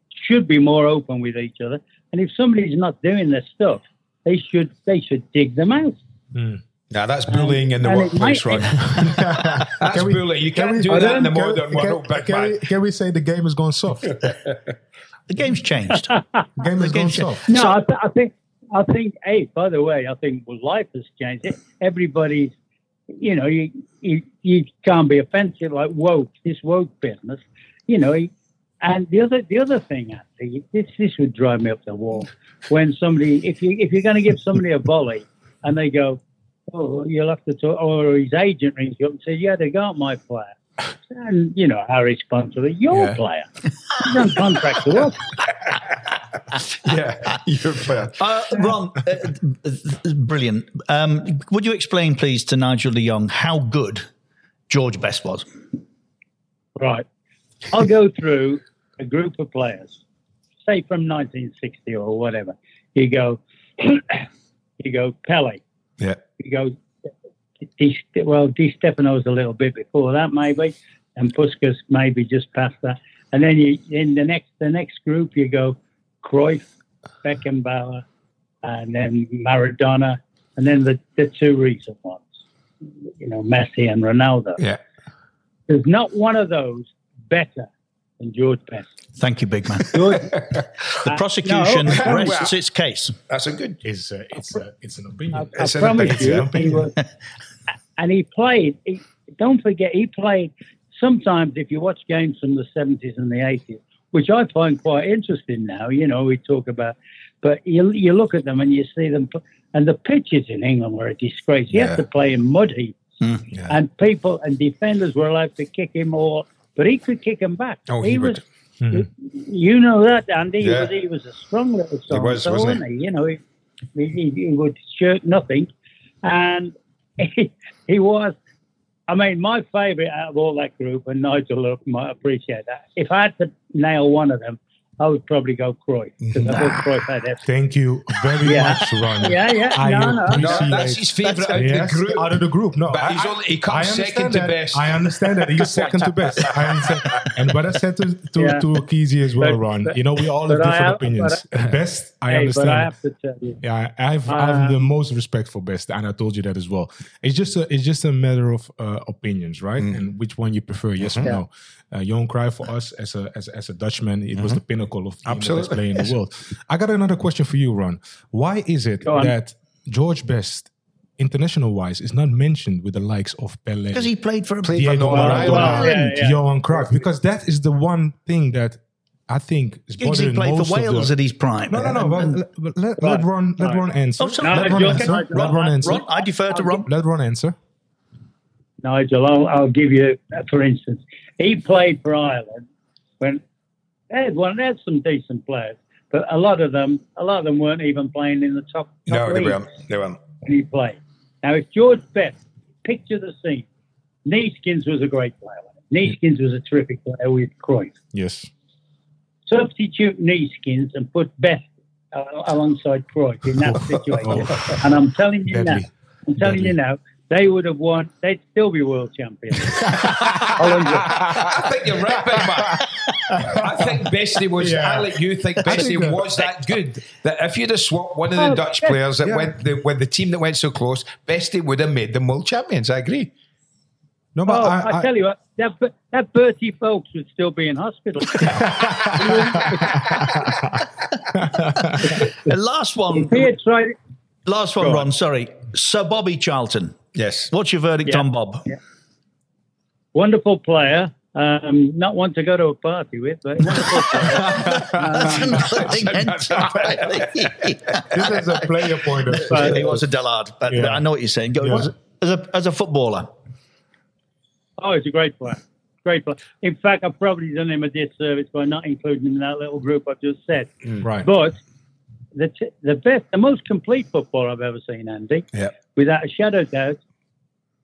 should be more open with each other. And if somebody's not doing their stuff, they should they should dig them out. Mm. Now that's bullying um, in the workplace, right? [laughs] that's we, bullying. You can't we, do that in the modern world. Can, can, we, can we say the game has gone soft? [laughs] the game's changed. [laughs] the game has the gone soft. No, so, I, th- I think I think. Hey, by the way, I think well, life has changed. Everybody's you know, you, you you can't be offensive like woke this woke business. You know, and the other the other thing, Andy, this this would drive me up the wall when somebody if you if you're going to give somebody a volley and they go, oh, you'll have to talk, or his agent rings you up and says, yeah, they got my player. And you know how responsible your Yeah. player. He's on contract to us. [laughs] [laughs] yeah, you're player. Uh, Ron, uh, uh, brilliant. Um, would you explain, please, to Nigel de Jong how good George Best was? Right. I'll go through a group of players, say from 1960 or whatever. You go, [clears throat] you go Pele. Yeah. You go, Di, well, Di Stefano's a little bit before that, maybe, and Puskas maybe just past that. And then you in the next the next group you go Cruyff, Beckenbauer, and then Maradona, and then the, the two recent ones, you know, Messi and Ronaldo. Yeah. There's not one of those better than George Best. Thank you, big man. George, [laughs] The prosecution no. rests its case. That's a good. It's uh, it's uh, it's an opinion. I promise you, he was, and he played. He, don't forget, he played. Sometimes, if you watch games from the seventies and the eighties, which I find quite interesting now, you know, we talk about, but you you look at them and you see them, and the pitches in England were a disgrace. You Yeah. had to play in mud heaps, hmm, and people and defenders were allowed to kick him all, but he could kick him back. Oh, he was. Hmm. would. You know that, Andy. He, Yeah. was, he was a strong little son. was, so, wasn't wasn't he? You know, he, he, he would shirk nothing. And [laughs] he, he was, I mean, my favourite out of all that group, and Nigel Look might appreciate that. If I had to nail one of them, I would probably go Croy because I thought Cruyff had everything. Thank you very Yeah. much, Ron. Yeah, yeah. I No, no. No, that's his favourite out of the group. Out of the group, no. But I- he's only- he comes understand second to that. best. I understand that he's second to best. I understand. And what I said to to, Yeah. to Keysy as well, But- Ron. but- you know, we all have different have- opinions. but best, I hey, understand. but I have to tell you. Yeah, I have, I have Um, the most respect for Best, and I told you that as well. It's just a, it's just a matter of uh, opinions, right? And which one you prefer, yes or Yeah. no. Uh, Johan Cruyff for us as a as, as a Dutchman, it was the pinnacle of being the best player in the [laughs] world. I got another question for you, Ron. Why is it that George Best, international wise, is not mentioned with the likes of Pele? Because he played for a Played for Diego Northern Maradona, yeah, yeah. Johan Cruyff, because that is the one thing that I think is Giggs, he played most for Wales the, at his prime. no, no, no. But, And- let, but let, let Ron let Right. Ron answer. Oh, sorry. Let Ron answer. can I- Let Ron answer. Ron, I defer to Ron. Let Ron answer. Nigel, I'll, I'll give you, uh, for instance, he played for Ireland when they had one, they had some decent players, but a lot of them, a lot of them weren't even playing in the top. top No, they weren't. They weren't. when he played. Now, if George Best, picture the scene. Neeskens was a great player. Neeskens was a terrific player with Cruyff. Yes. Substitute Neeskens and put Best uh, alongside Cruyff in that [laughs] situation. and I'm telling you Deadly. now, I'm telling you now, they would have won. They'd still be world champions. [laughs] I think you're right, big man. I think Bestie was. Yeah. I like you think Bestie think that- was that good that if you'd have swapped one of the Oh, Dutch yeah. players that Yeah. went the, when the team that went so close, Bestie would have made them world champions. I agree. No, but Oh, I, I, I, tell you what, that that Berti Vogts would still be in hospital. [laughs] The last one, he had tried. last one, Ron. Sorry, Sir Bobby Charlton. Yes. What's your verdict Yeah. on Bob? Wonderful player. Um, not one to go to a party with, but wonderful [laughs] player. That's another thing [laughs] [laughs] entirely. this is a player point of view. he was a Dellard. But Yeah. I know what you're saying. Go, Yeah. As a as a footballer, Oh, he's a great player. Great player. In fact, I've probably done him a disservice by not including him in that little group I've just said. Right. But the t- the best, the most complete footballer I've ever seen, Andy, Yeah. without a shadow of doubt,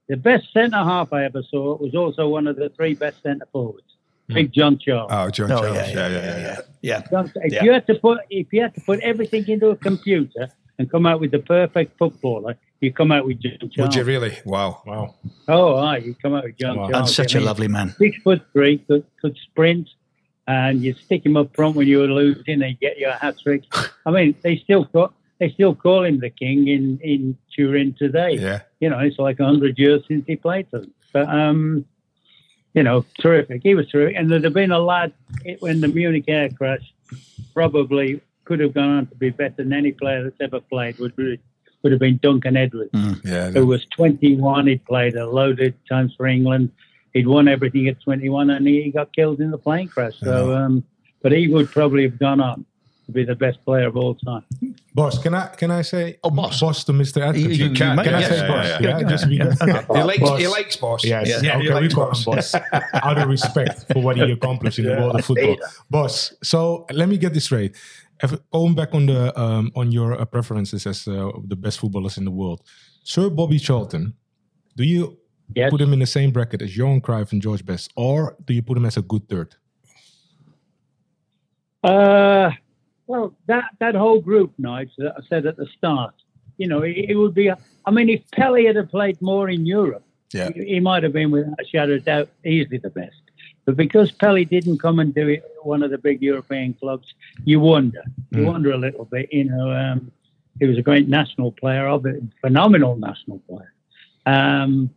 the best centre half I ever saw was also one of the three best centre forwards, hmm. Big John Charles. Oh, John Oh, Charles. yeah, Yeah, yeah, yeah, yeah. yeah. yeah. John- if Yeah. you had to put if you had to put everything into a computer and come out with the perfect footballer, you come out with John Charles. Would you really? Wow. Wow. Oh, aye, you come out with John Wow. Charles. And such I a mean, lovely man. Six foot three, could, could sprint, and you stick him up front when you were losing, and you get your hat trick. I mean, they still call they still call him the king in in Turin today. Yeah. You know, it's like hundred years since he played them. But um, you know, terrific. He was terrific, and there'd have been a lad it- when the Munich air crash, probably could have gone on to be better than any player that's ever played. Would be would have been Duncan Edwards, Yeah, who was 21. He'd played a loaded times for England. He'd won everything at 21, and he got killed in the plane crash. So, um, but he would probably have gone on to be the best player of all time. Boss, can I can I say oh, boss, boss to Mr. Atkins? You- you can, Can I yeah, say yeah, boss? yeah, Yeah, yeah. just because [laughs] Okay. He likes- he likes boss. Yes. Yeah, okay, he we likes call him boss. boss. Out of respect for what he accomplished in the world of football, boss. So let me get this straight. If, going back on the um, on your uh, preferences as uh, the best footballers in the world, Sir Bobby Charlton, do you put him in the same bracket as Johan Cruyff and George Best, or do you put him as a good third? Uh, well, that that whole group, Nigel, that I said at the start, you know, it, it would be. I mean, if Pelé had played more in Europe, Yeah. he, he might have been, without a shadow of doubt, easily the best. But because Pelé didn't come and do it at one of the big European clubs, you wonder. You Mm. wonder a little bit. You know, um, he was a great national player, of it, phenomenal national player. Um,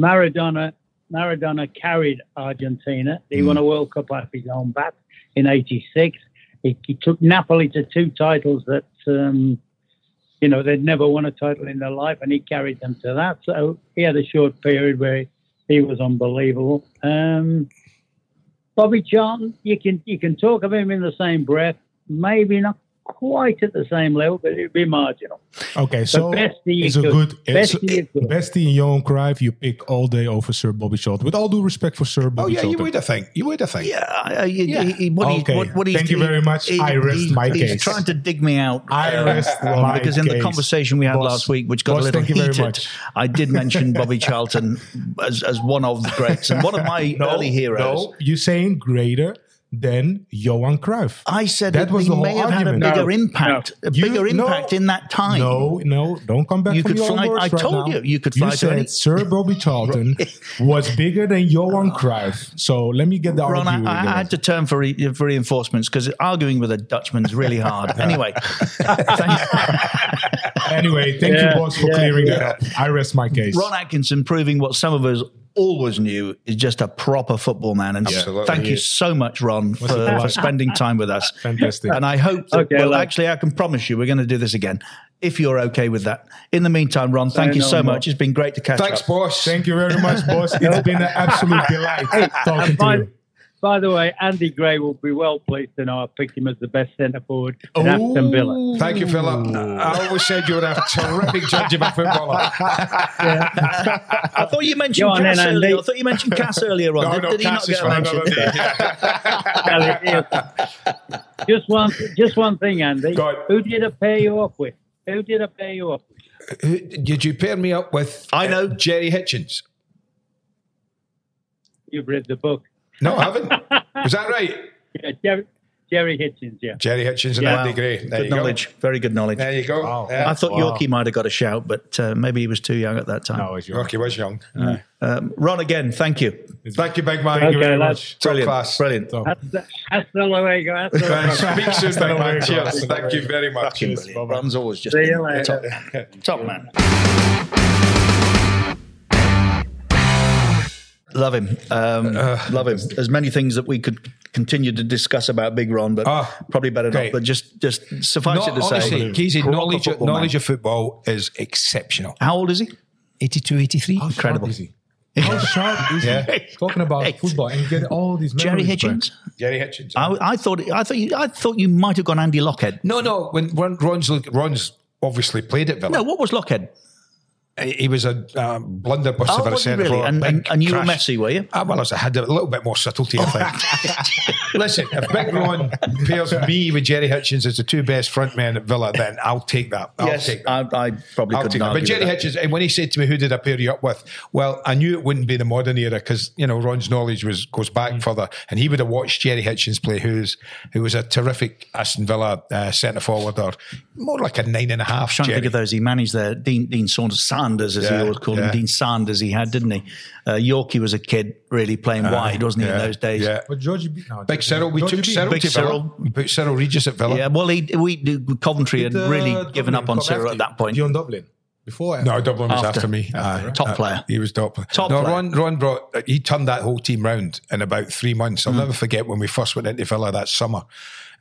Maradona, Maradona carried Argentina. He won a World Cup off his own bat in '86. He, he took Napoli to two titles that, um, you know, they'd never won a title in their life, and he carried them to that. So he had a short period where he was unbelievable. Um, Bobby Charlton, you can you can talk of him in the same breath, maybe not quite at the same level, but it'd be marginal. Okay, so Bestie it's is a good. good, it's Bestie is good. Bestie and Johan Cruyff you pick all day over Sir Bobby Charlton. With all due respect for Sir Oh yeah, Charlton. you would have think. You would have think. Yeah, uh, he- he- what he- Okay. what- what Thank you very much. he- I rest he- my he's case. trying to dig me out. I uh, rest Ron, my because in the conversation we had Boss- last week, which got boss, a little thank you very heated, much. I did mention [laughs] Bobby Charlton as, as one of the greats and one of my No, early heroes. No, you're saying greater than Johan Cruyff. I said that that was he the whole may have had a argument. bigger impact, a You- bigger no. impact in that time. No, no, don't come back You from could your fly- words I right told now. you, you could fly You to said any- Sir Bobby [laughs] Charlton was bigger than Johan uh, Cruyff. So let me get the Ron, I, argument. I had to turn for, re- for reinforcements because arguing with a Dutchman is really hard. [laughs] anyway, [laughs] anyway, thank Yeah, you, boss, for yeah, clearing yeah. that up. I rest my case. Ron Atkinson proving what some of us always knew is just a proper football man. And Absolutely. thank you so much, Ron, for, What's it like? for spending time with us. Fantastic. And I hope that, Okay, well, lad. actually, I can promise you we're going to do this again if you're okay with that. In the meantime, Ron, thank you no so more. much. It's been great to catch Thanks, up. Thanks, boss. Thank you very much, boss. [laughs] It's been an absolute delight talking to you. By the way, Andy Gray will be well pleased to know I picked him as the best centre forward in Aston Villa. Thank you, Philip. I always said you were a terrific judge of a footballer. I thought you mentioned on Cass then, earlier. I thought you mentioned Cass earlier on. No, did, no, did he Cass not is get mentioned? day. [laughs] just one, just one thing, Andy. Who did I pair you up with? Who did I pair you up with? Who- Did you pair me up with? I know. uh, Gerry Hitchens. You've read the book. No, I haven't. Was that right? [laughs] Yeah, Gerry, Gerry Hitchens. Yeah. Gerry Hitchens and Yeah. Andy Gray. There Good you go. knowledge. Very good knowledge. There you go. Yeah. I thought Wow. Yorkie might have got a shout, but uh, maybe he was too young at that time. No, it's your Rocky was young. Um, Ron, again, thank you. Thank you, big man. Thank you very much. Top Brilliant. class. Brilliant. Hasta, hasta luego. Hasta luego. Speak soon, big man. [laughs] Hasta Cheers. luego. Thank you very much. Fucking brilliant. Ron's always just See been you later. top, top man. Love him. Um, love him. There's many things that we could continue to discuss about Big Ron, but Ah, probably better great. not. But just, just suffice No, it to honestly, say, Keysy, proper knowledge, of, football man. knowledge of football is exceptional. How old is he? 82, 83. How Incredible. [laughs] Sharp is he? How sharp is Yeah. he? Talking about football and get all these Gerry memories back. Hitchens. Gerry Hitchens. I, I thought, I thought, you, I thought you might have gone Andy Lochhead. no, no. When, when Ron's, Ron's obviously played at Villa. No, what was Lochhead? He was a um, blunderbuss Oh, of a centre really? forward, And, and, and you were messy, were you? Ah, well, I had a little bit more subtlety, I think. [laughs] Listen, if Big Ron pairs me with Gerry Hitchens as the two best front men at Villa, then I'll take that. I'll yes, take that. I, I probably I'll couldn't take that. But Gerry that. Hitchens, and when he said to me, "Who did I pair you up with?" Well, I knew it wouldn't be the modern era because you know Ron's knowledge was goes back Mm. further, and he would have watched Gerry Hitchens play, who's who was a terrific Aston Villa uh, centre forward, or more like a nine and a half. trying to think of those. He managed there. Dean, Dean Saunders, Sanders, as Yeah, he always called yeah. him. Dean Sanders, he had, didn't he? Uh, Yorkie was a kid really playing Uh, wide, wasn't he, in those days? Yeah. But Georgie B. No, Big Cyril, we Georgie took B. Cyril Big to Villa. Cyril. We put Cyril Regis at Villa. Yeah, well, he, we Coventry had Did, uh, really Dublin given up on come Cyril after at that point. Dion Dublin. Before No, Dublin was after, After. me. Aye. Top Uh, player. He was top player. Top no, player. Ron, Ron brought, uh, he turned that whole team round in about three months. I'll Mm. never forget when we first went into Villa that summer.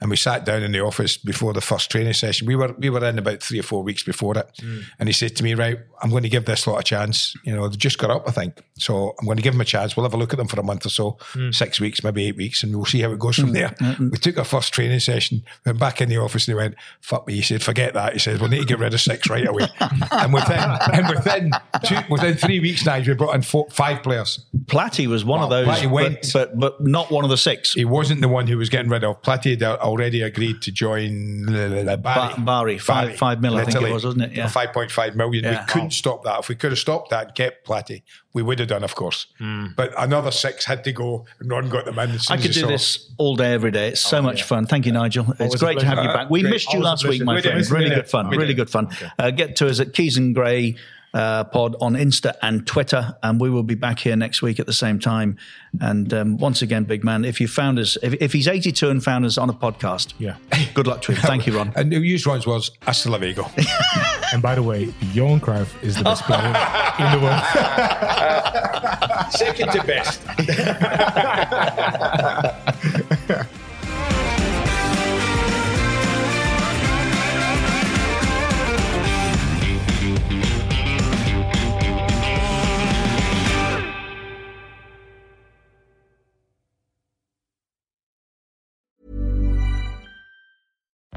And we sat down in the office before the first training session. We were we were in about three or four weeks before it, Mm. and he said to me, "Right, I'm going to give this lot a chance. You know, they just got up, I think, so I'm going to give them a chance. We'll have a look at them for a month or so, Mm. six weeks, maybe eight weeks, and we'll see how it goes from Mm. there." Mm. We took our first training session, went back in the office, and he went, "Fuck me." He said, "Forget that." He said, "We need to get rid of six right away." [laughs] and within and within two, within three weeks, now we brought in four, five players. Platty was one of those, Platty went. but, but but not one of the six. He wasn't the one who was getting rid of. Platty had already agreed to join uh, Bari. Ba- Bari, five- five mil, I think it was, wasn't it? Yeah. Five point five million. Yeah. We couldn't stop that. If we could have stopped that, and kept Platty, we would have done, of course. But another six had to go, and Ron got them in. As soon I could he do saw- this all day, every day. It's so much fun. Thank you, Nigel. It's Always a great to have you back. We Great. missed you Always last week, my We did. friend. Really good fun. Really good fun. Uh, get to us at Keys and Gray uh, Pod on Insta and Twitter, and we will be back here next week at the same time. And um, once again, big man, if you found us, if, if he's 82 and found us on a podcast, yeah, [laughs] good luck to him. Thank you, Ron. And we used Ron's words, hasta luego. [laughs] And by the way, Johan Cruyff is the best player in the world. [laughs] Second to best.